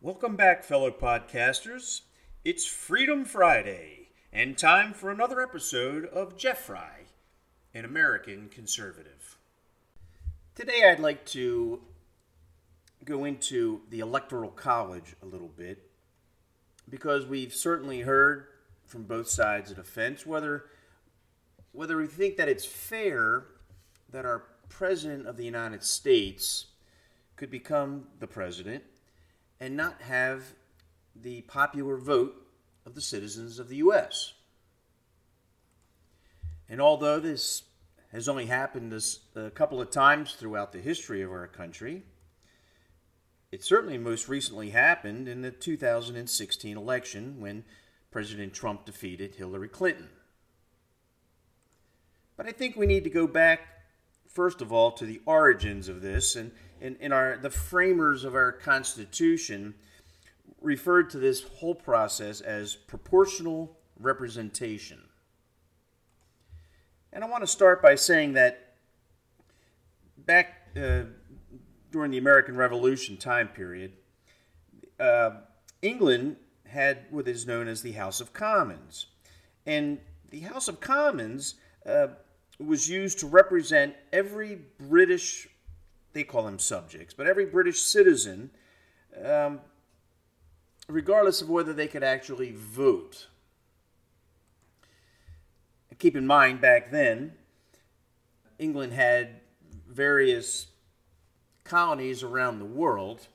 Welcome back, fellow podcasters. It's Freedom Friday, and time for another episode of Jeff Fry, an American conservative. Today, I'd like to go into the Electoral College a little bit because we've certainly heard from both sides of the fence whether whether we think that it's fair that our president of the United States could become the president and not have the popular vote of the citizens of the U.S. And although this has only happened this, a couple of times throughout the history of our country, it certainly most recently happened in the 2016 election when President Trump defeated Hillary Clinton. But I think we need to go back, first of all, to the origins of this, and, and, and our the framers of our Constitution referred to this whole process as proportional representation. And I want to start by saying that back uh, during the American Revolution time period, uh, England had what is known as the House of Commons. And the House of Commons uh, was used to represent every British, they call them subjects, but every British citizen, um, regardless of whether they could actually vote. Keep in mind, back then, England had various colonies around the world.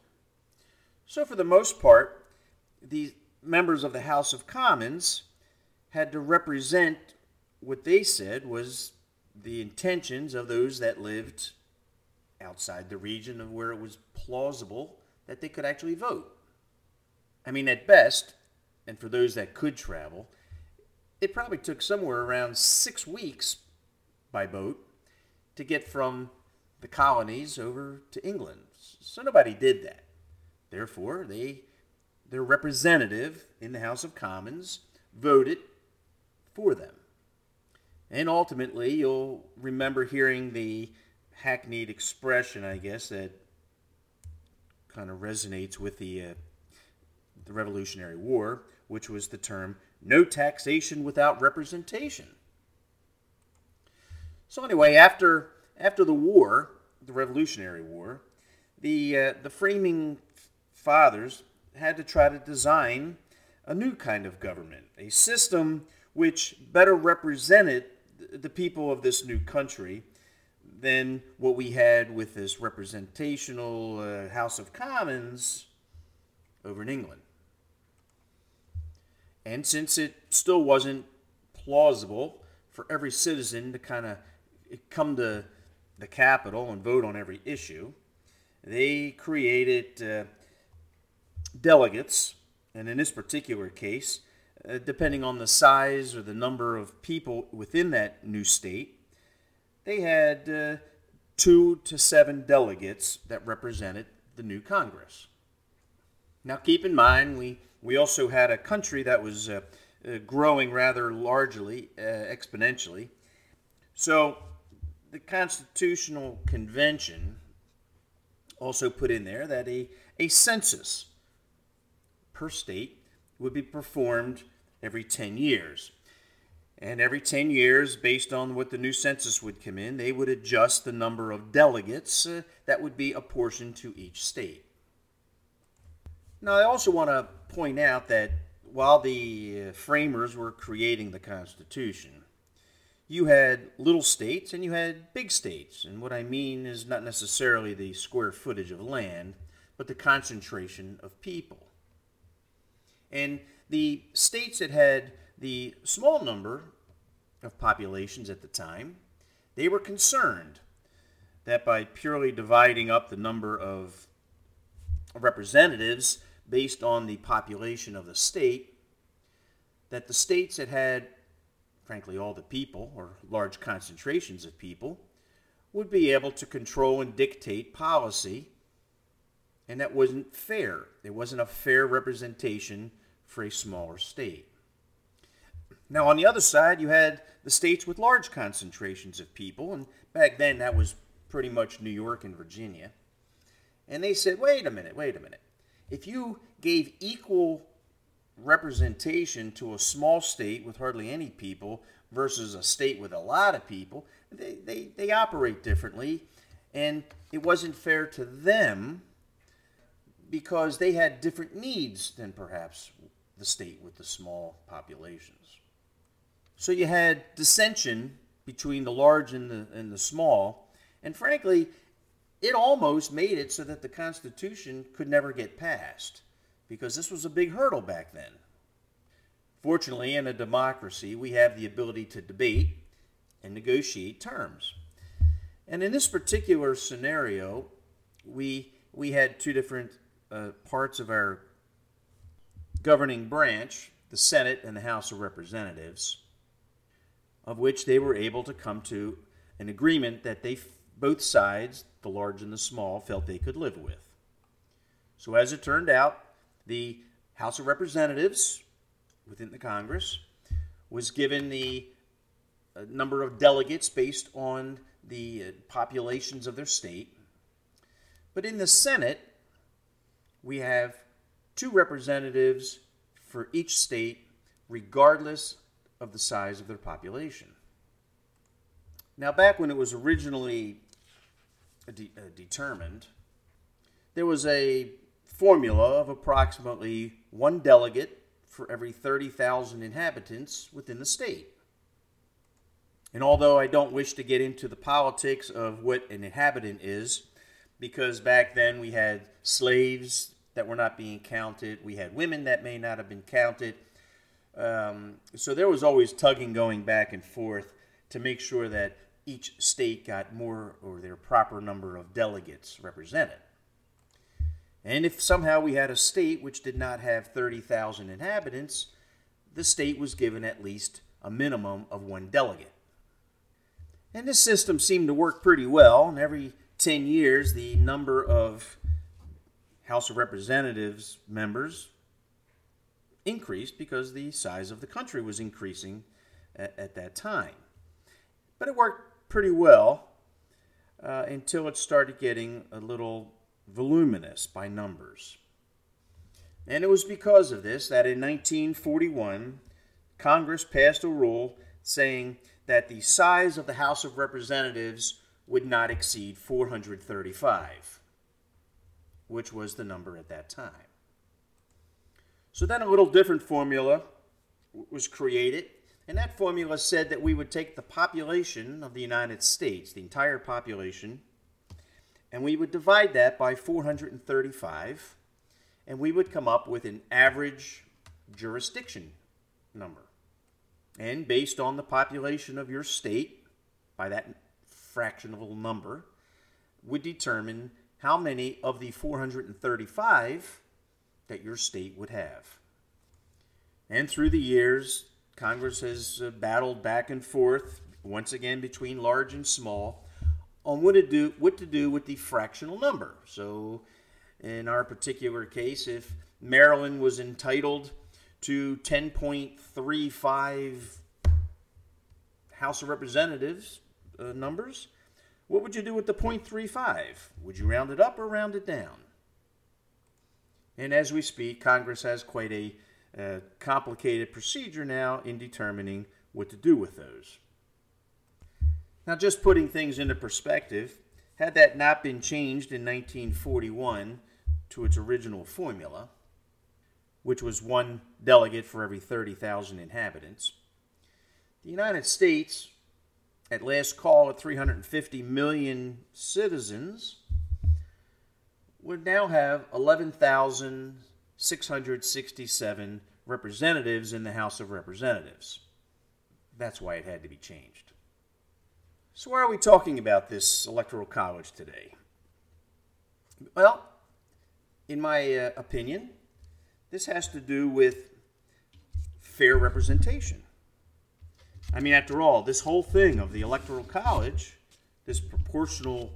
So, for the most part, the members of the House of Commons had to represent what they said was the intentions of those that lived outside the region of where it was plausible that they could actually vote. I mean, at best, and for those that could travel, it probably took somewhere around six weeks by boat to get from the colonies over to England. So nobody did that. Therefore, they their representative in the House of Commons voted for them. And ultimately, you'll remember hearing the hackneyed expression, I guess, that kind of resonates with the uh, the Revolutionary War, which was the term "no taxation without representation." So anyway, after after the war, the Revolutionary War, the uh, the framing fathers had to try to design a new kind of government, a system which better represented the people of this new country than what we had with this representational uh, House of Commons over in England. And since it still wasn't plausible for every citizen to kind of come to the Capitol and vote on every issue, they created uh, delegates, and in this particular case, uh, depending on the size or the number of people within that new state, they had uh, two to seven delegates that represented the new Congress. Now, keep in mind, we, we also had a country that was uh, uh, growing rather largely, uh, exponentially. So, the Constitutional Convention also put in there that a, a census per state would be performed every 10 years. And every 10 years, based on what the new census would come in, they would adjust the number of delegates uh, that would be apportioned to each state. Now, I also want to point out that while the uh, framers were creating the Constitution, you had little states and you had big states. And what I mean is not necessarily the square footage of land, but the concentration of people. And the states that had the small number of populations at the time, they were concerned that by purely dividing up the number of representatives based on the population of the state, that the states that had, frankly, all the people or large concentrations of people would be able to control and dictate policy And that wasn't fair. It wasn't a fair representation for a smaller state. Now, on the other side, you had the states with large concentrations of people, and back then that was pretty much New York and Virginia. And they said, wait a minute, wait a minute. If you gave equal representation to a small state with hardly any people versus a state with a lot of people, they, they, they operate differently. And it wasn't fair to them because they had different needs than perhaps the state with the small populations. So you had dissension between the large and the, and the small, and frankly, it almost made it so that the Constitution could never get passed because this was a big hurdle back then. Fortunately, in a democracy, we have the ability to debate and negotiate terms. And in this particular scenario, we, we had two different uh, parts of our governing branch, the Senate and the House of Representatives, of which they were able to come to an agreement that they both sides, the large and the small, felt they could live with. So as it turned out, the House of Representatives within the Congress was given the uh, number of delegates based on the uh, populations of their state. But in the Senate, we have two representatives for each state, regardless of the size of their population. Now, back when it was originally de- uh, determined, there was a formula of approximately one delegate for every 30,000 inhabitants within the state. And although I don't wish to get into the politics of what an inhabitant is, because back then we had slaves that were not being counted, we had women that may not have been counted. Um, so there was always tugging going back and forth to make sure that each state got more or their proper number of delegates represented. And if somehow we had a state which did not have 30,000 inhabitants, the state was given at least a minimum of one delegate. And this system seemed to work pretty well, and every 10 years, the number of House of Representatives members increased because the size of the country was increasing at, at that time. But it worked pretty well uh, until it started getting a little voluminous by numbers. And it was because of this that in 1941, Congress passed a rule saying that the size of the House of Representatives would not exceed 435, which was the number at that time. So then a little different formula was created, and that formula said that we would take the population of the United States, the entire population, and we would divide that by 435, and we would come up with an average jurisdiction number. And based on the population of your state, by that fractional number, would determine how many of the 435 that your state would have. And through the years, Congress has uh, battled back and forth, once again between large and small, on what to do what to do with the fractional number. So in our particular case, if Maryland was entitled to 10.35 House of Representatives uh, numbers, what would you do with the 0.35? Would you round it up or round it down? And as we speak, Congress has quite a uh, complicated procedure now in determining what to do with those. Now, just putting things into perspective, had that not been changed in 1941 to its original formula, which was one delegate for every 30,000 inhabitants, the United States, at last call at 350 million citizens, would now have 11,667 representatives in the House of Representatives. That's why it had to be changed. So, why are we talking about this electoral college today? Well, in my uh, opinion, this has to do with fair representation. I mean, after all, this whole thing of the electoral college, this proportional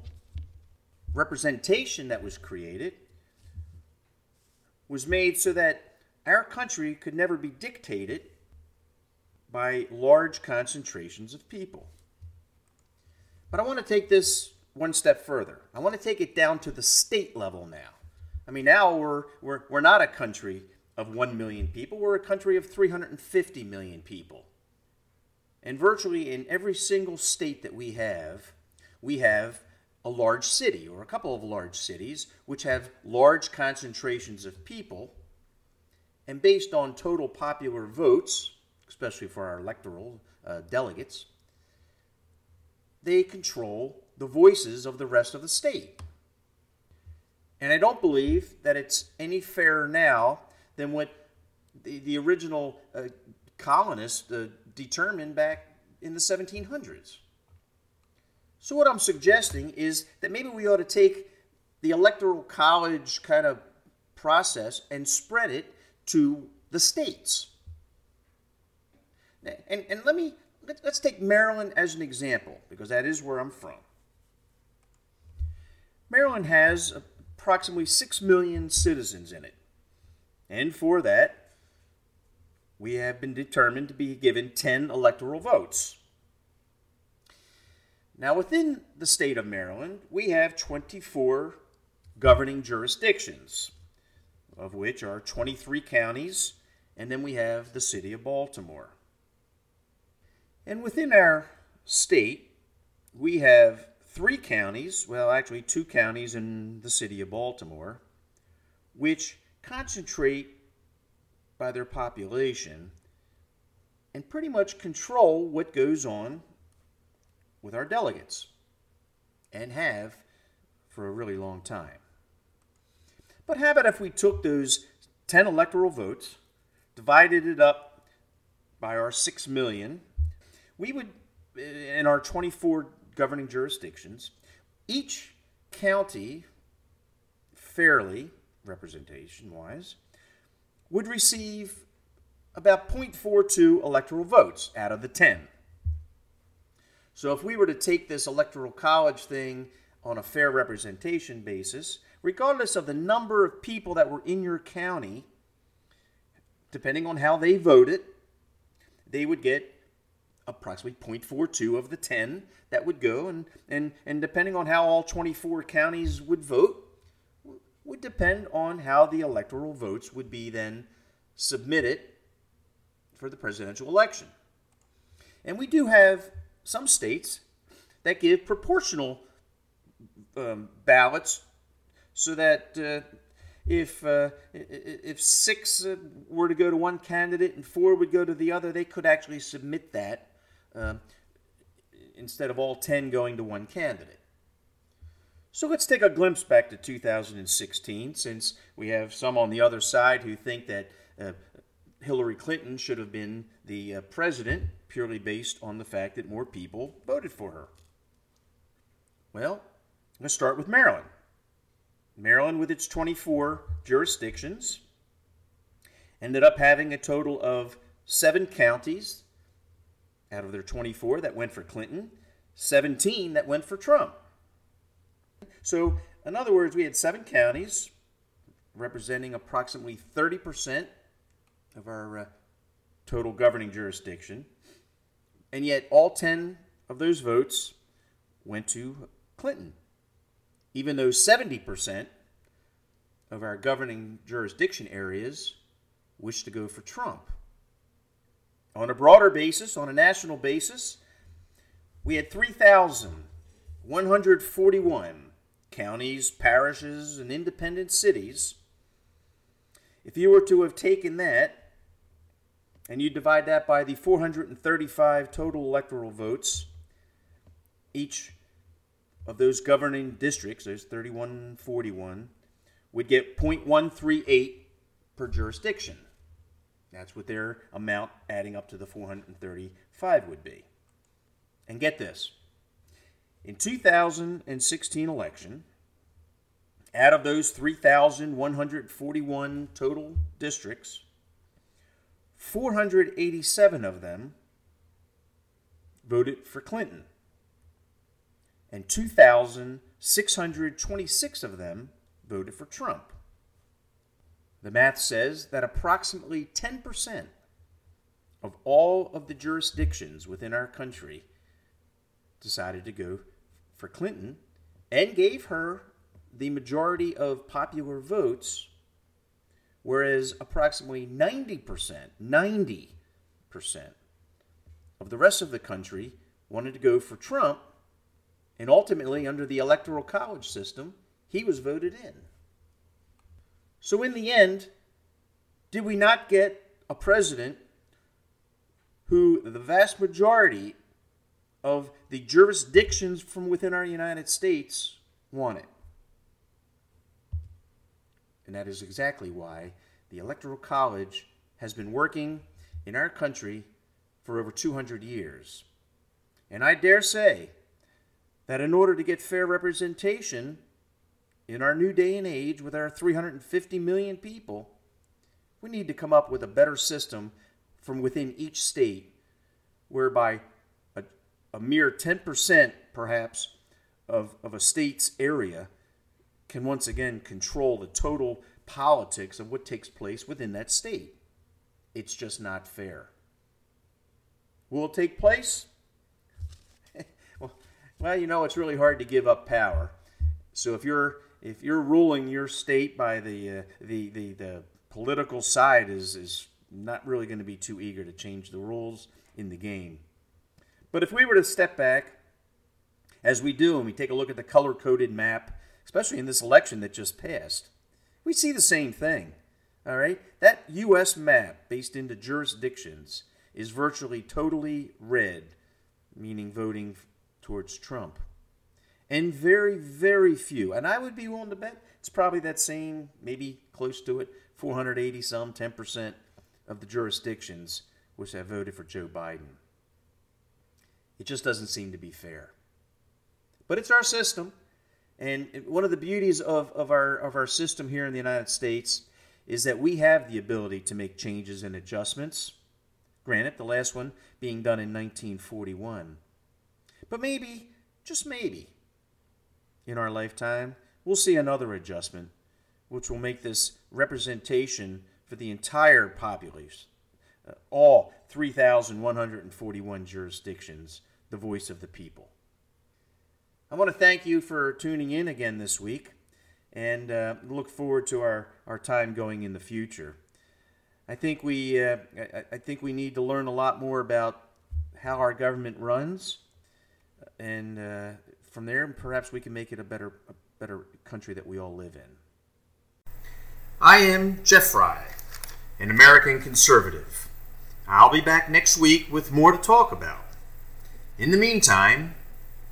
representation that was created, was made so that our country could never be dictated by large concentrations of people. But I want to take this one step further. I want to take it down to the state level now. I mean, now we're, we're, we're not a country of 1 million people, we're a country of 350 million people. And virtually in every single state that we have, we have a large city or a couple of large cities which have large concentrations of people. And based on total popular votes, especially for our electoral uh, delegates, they control the voices of the rest of the state. And I don't believe that it's any fairer now than what the, the original uh, colonists uh, determined back in the 1700s. So, what I'm suggesting is that maybe we ought to take the electoral college kind of process and spread it to the states. And, and let me let's take Maryland as an example because that is where I'm from. Maryland has approximately 6 million citizens in it. And for that, we have been determined to be given 10 electoral votes. Now, within the state of Maryland, we have 24 governing jurisdictions, of which are 23 counties, and then we have the city of Baltimore. And within our state, we have three counties, well, actually, two counties in the city of Baltimore, which concentrate by their population and pretty much control what goes on with our delegates and have for a really long time. But how about if we took those 10 electoral votes, divided it up by our 6 million, we would, uh, in our 24 governing jurisdictions, each county, fairly representation wise, would receive about 0.42 electoral votes out of the 10. So if we were to take this electoral college thing on a fair representation basis, regardless of the number of people that were in your county, depending on how they voted, they would get approximately 0.42 of the 10 that would go, and, and, and depending on how all 24 counties would vote, would depend on how the electoral votes would be then submitted for the presidential election. And we do have some states that give proportional um, ballots so that uh, if uh, if six uh, were to go to one candidate and four would go to the other, they could actually submit that uh, instead of all 10 going to one candidate. So let's take a glimpse back to 2016, since we have some on the other side who think that uh, Hillary Clinton should have been the uh, president purely based on the fact that more people voted for her. Well, let's start with Maryland. Maryland, with its 24 jurisdictions, ended up having a total of seven counties out of their 24 that went for Clinton, 17 that went for Trump. So, in other words, we had seven counties representing approximately 30% of our uh, total governing jurisdiction, and yet all 10 of those votes went to Clinton, even though 70% of our governing jurisdiction areas wished to go for Trump. On a broader basis, on a national basis, we had 3,141 counties, parishes, and independent cities. If you were to have taken that and you divide that by the 435 total electoral votes, each of those governing districts, there's 3141, would get 0.138 per jurisdiction. That's what their amount adding up to the 435 would be. And get this in 2016 election, out of those 3,141 total districts, 487 of them voted for Clinton, and 2,626 of them voted for Trump. The math says that approximately 10% of all of the jurisdictions within our country decided to go for Clinton and gave her the majority of popular votes, whereas approximately 90%, 90% of the rest of the country wanted to go for Trump, and ultimately, under the Electoral College system, he was voted in. So, in the end, did we not get a president who the vast majority of the jurisdictions from within our United States wanted? And that is exactly why the Electoral College has been working in our country for over 200 years. And I dare say that in order to get fair representation, in our new day and age, with our 350 million people, we need to come up with a better system from within each state whereby a, a mere 10%, perhaps, of, of a state's area can once again control the total politics of what takes place within that state. It's just not fair. Will it take place? well, well, you know, it's really hard to give up power. So if you're if you're ruling your state by the uh, the, the the political side is is not really going to be too eager to change the rules in the game. But if we were to step back, as we do, and we take a look at the color coded map, especially in this election that just passed, we see the same thing. All right? That U.S. map, based into jurisdictions, is virtually totally red, meaning voting towards Trump and very, very few. And I would be willing to bet it's probably that same, maybe close to it, 480 some, 10% of the jurisdictions which have voted for Joe Biden. It just doesn't seem to be fair. But it's our system. And one of the beauties of, of, our, of our system here in the United States is that we have the ability to make changes and adjustments. Granted, the last one being done in 1941. But maybe, just maybe, in our lifetime, we'll see another adjustment, which will make this representation for the entire populace, uh, all 3,141 jurisdictions, the voice of the people. I want to thank you for tuning in again this week and uh, look forward to our, our time going in the future. I think we uh, I, I think we need to learn a lot more about how our government runs, and uh, from there, perhaps we can make it a better, a better country that we all live in. I am Jeff Fry, an American conservative. I'll be back next week with more to talk about. In the meantime,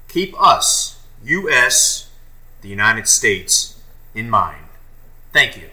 keep us, U.S., the United States, in mind. Thank you.